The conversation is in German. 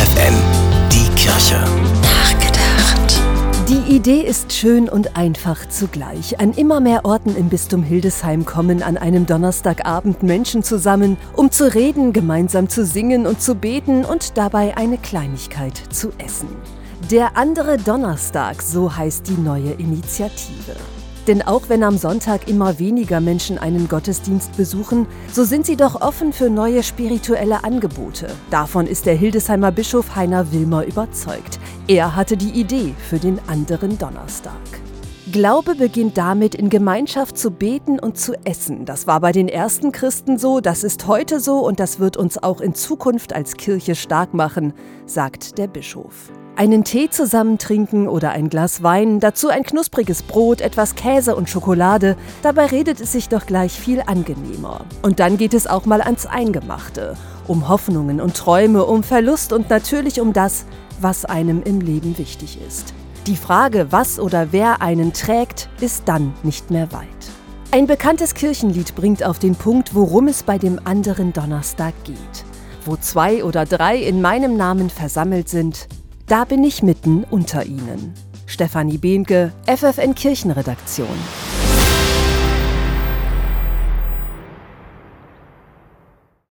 FFN, die Kirche. Nachgedacht. Die Idee ist schön und einfach zugleich. An immer mehr Orten im Bistum Hildesheim kommen an einem Donnerstagabend Menschen zusammen, um zu reden, gemeinsam zu singen und zu beten und dabei eine Kleinigkeit zu essen. Der andere Donnerstag, so heißt die neue Initiative. Denn auch wenn am Sonntag immer weniger Menschen einen Gottesdienst besuchen, so sind sie doch offen für neue spirituelle Angebote. Davon ist der Hildesheimer Bischof Heiner Wilmer überzeugt. Er hatte die Idee für den anderen Donnerstag. Glaube beginnt damit, in Gemeinschaft zu beten und zu essen. Das war bei den ersten Christen so, das ist heute so und das wird uns auch in Zukunft als Kirche stark machen, sagt der Bischof. Einen Tee zusammen trinken oder ein Glas Wein, dazu ein knuspriges Brot, etwas Käse und Schokolade, dabei redet es sich doch gleich viel angenehmer. Und dann geht es auch mal ans Eingemachte, um Hoffnungen und Träume, um Verlust und natürlich um das, was einem im Leben wichtig ist. Die Frage, was oder wer einen trägt, ist dann nicht mehr weit. Ein bekanntes Kirchenlied bringt auf den Punkt, worum es bei dem anderen Donnerstag geht. Wo zwei oder drei in meinem Namen versammelt sind, da bin ich mitten unter Ihnen. Stefanie Behnke, FFN Kirchenredaktion.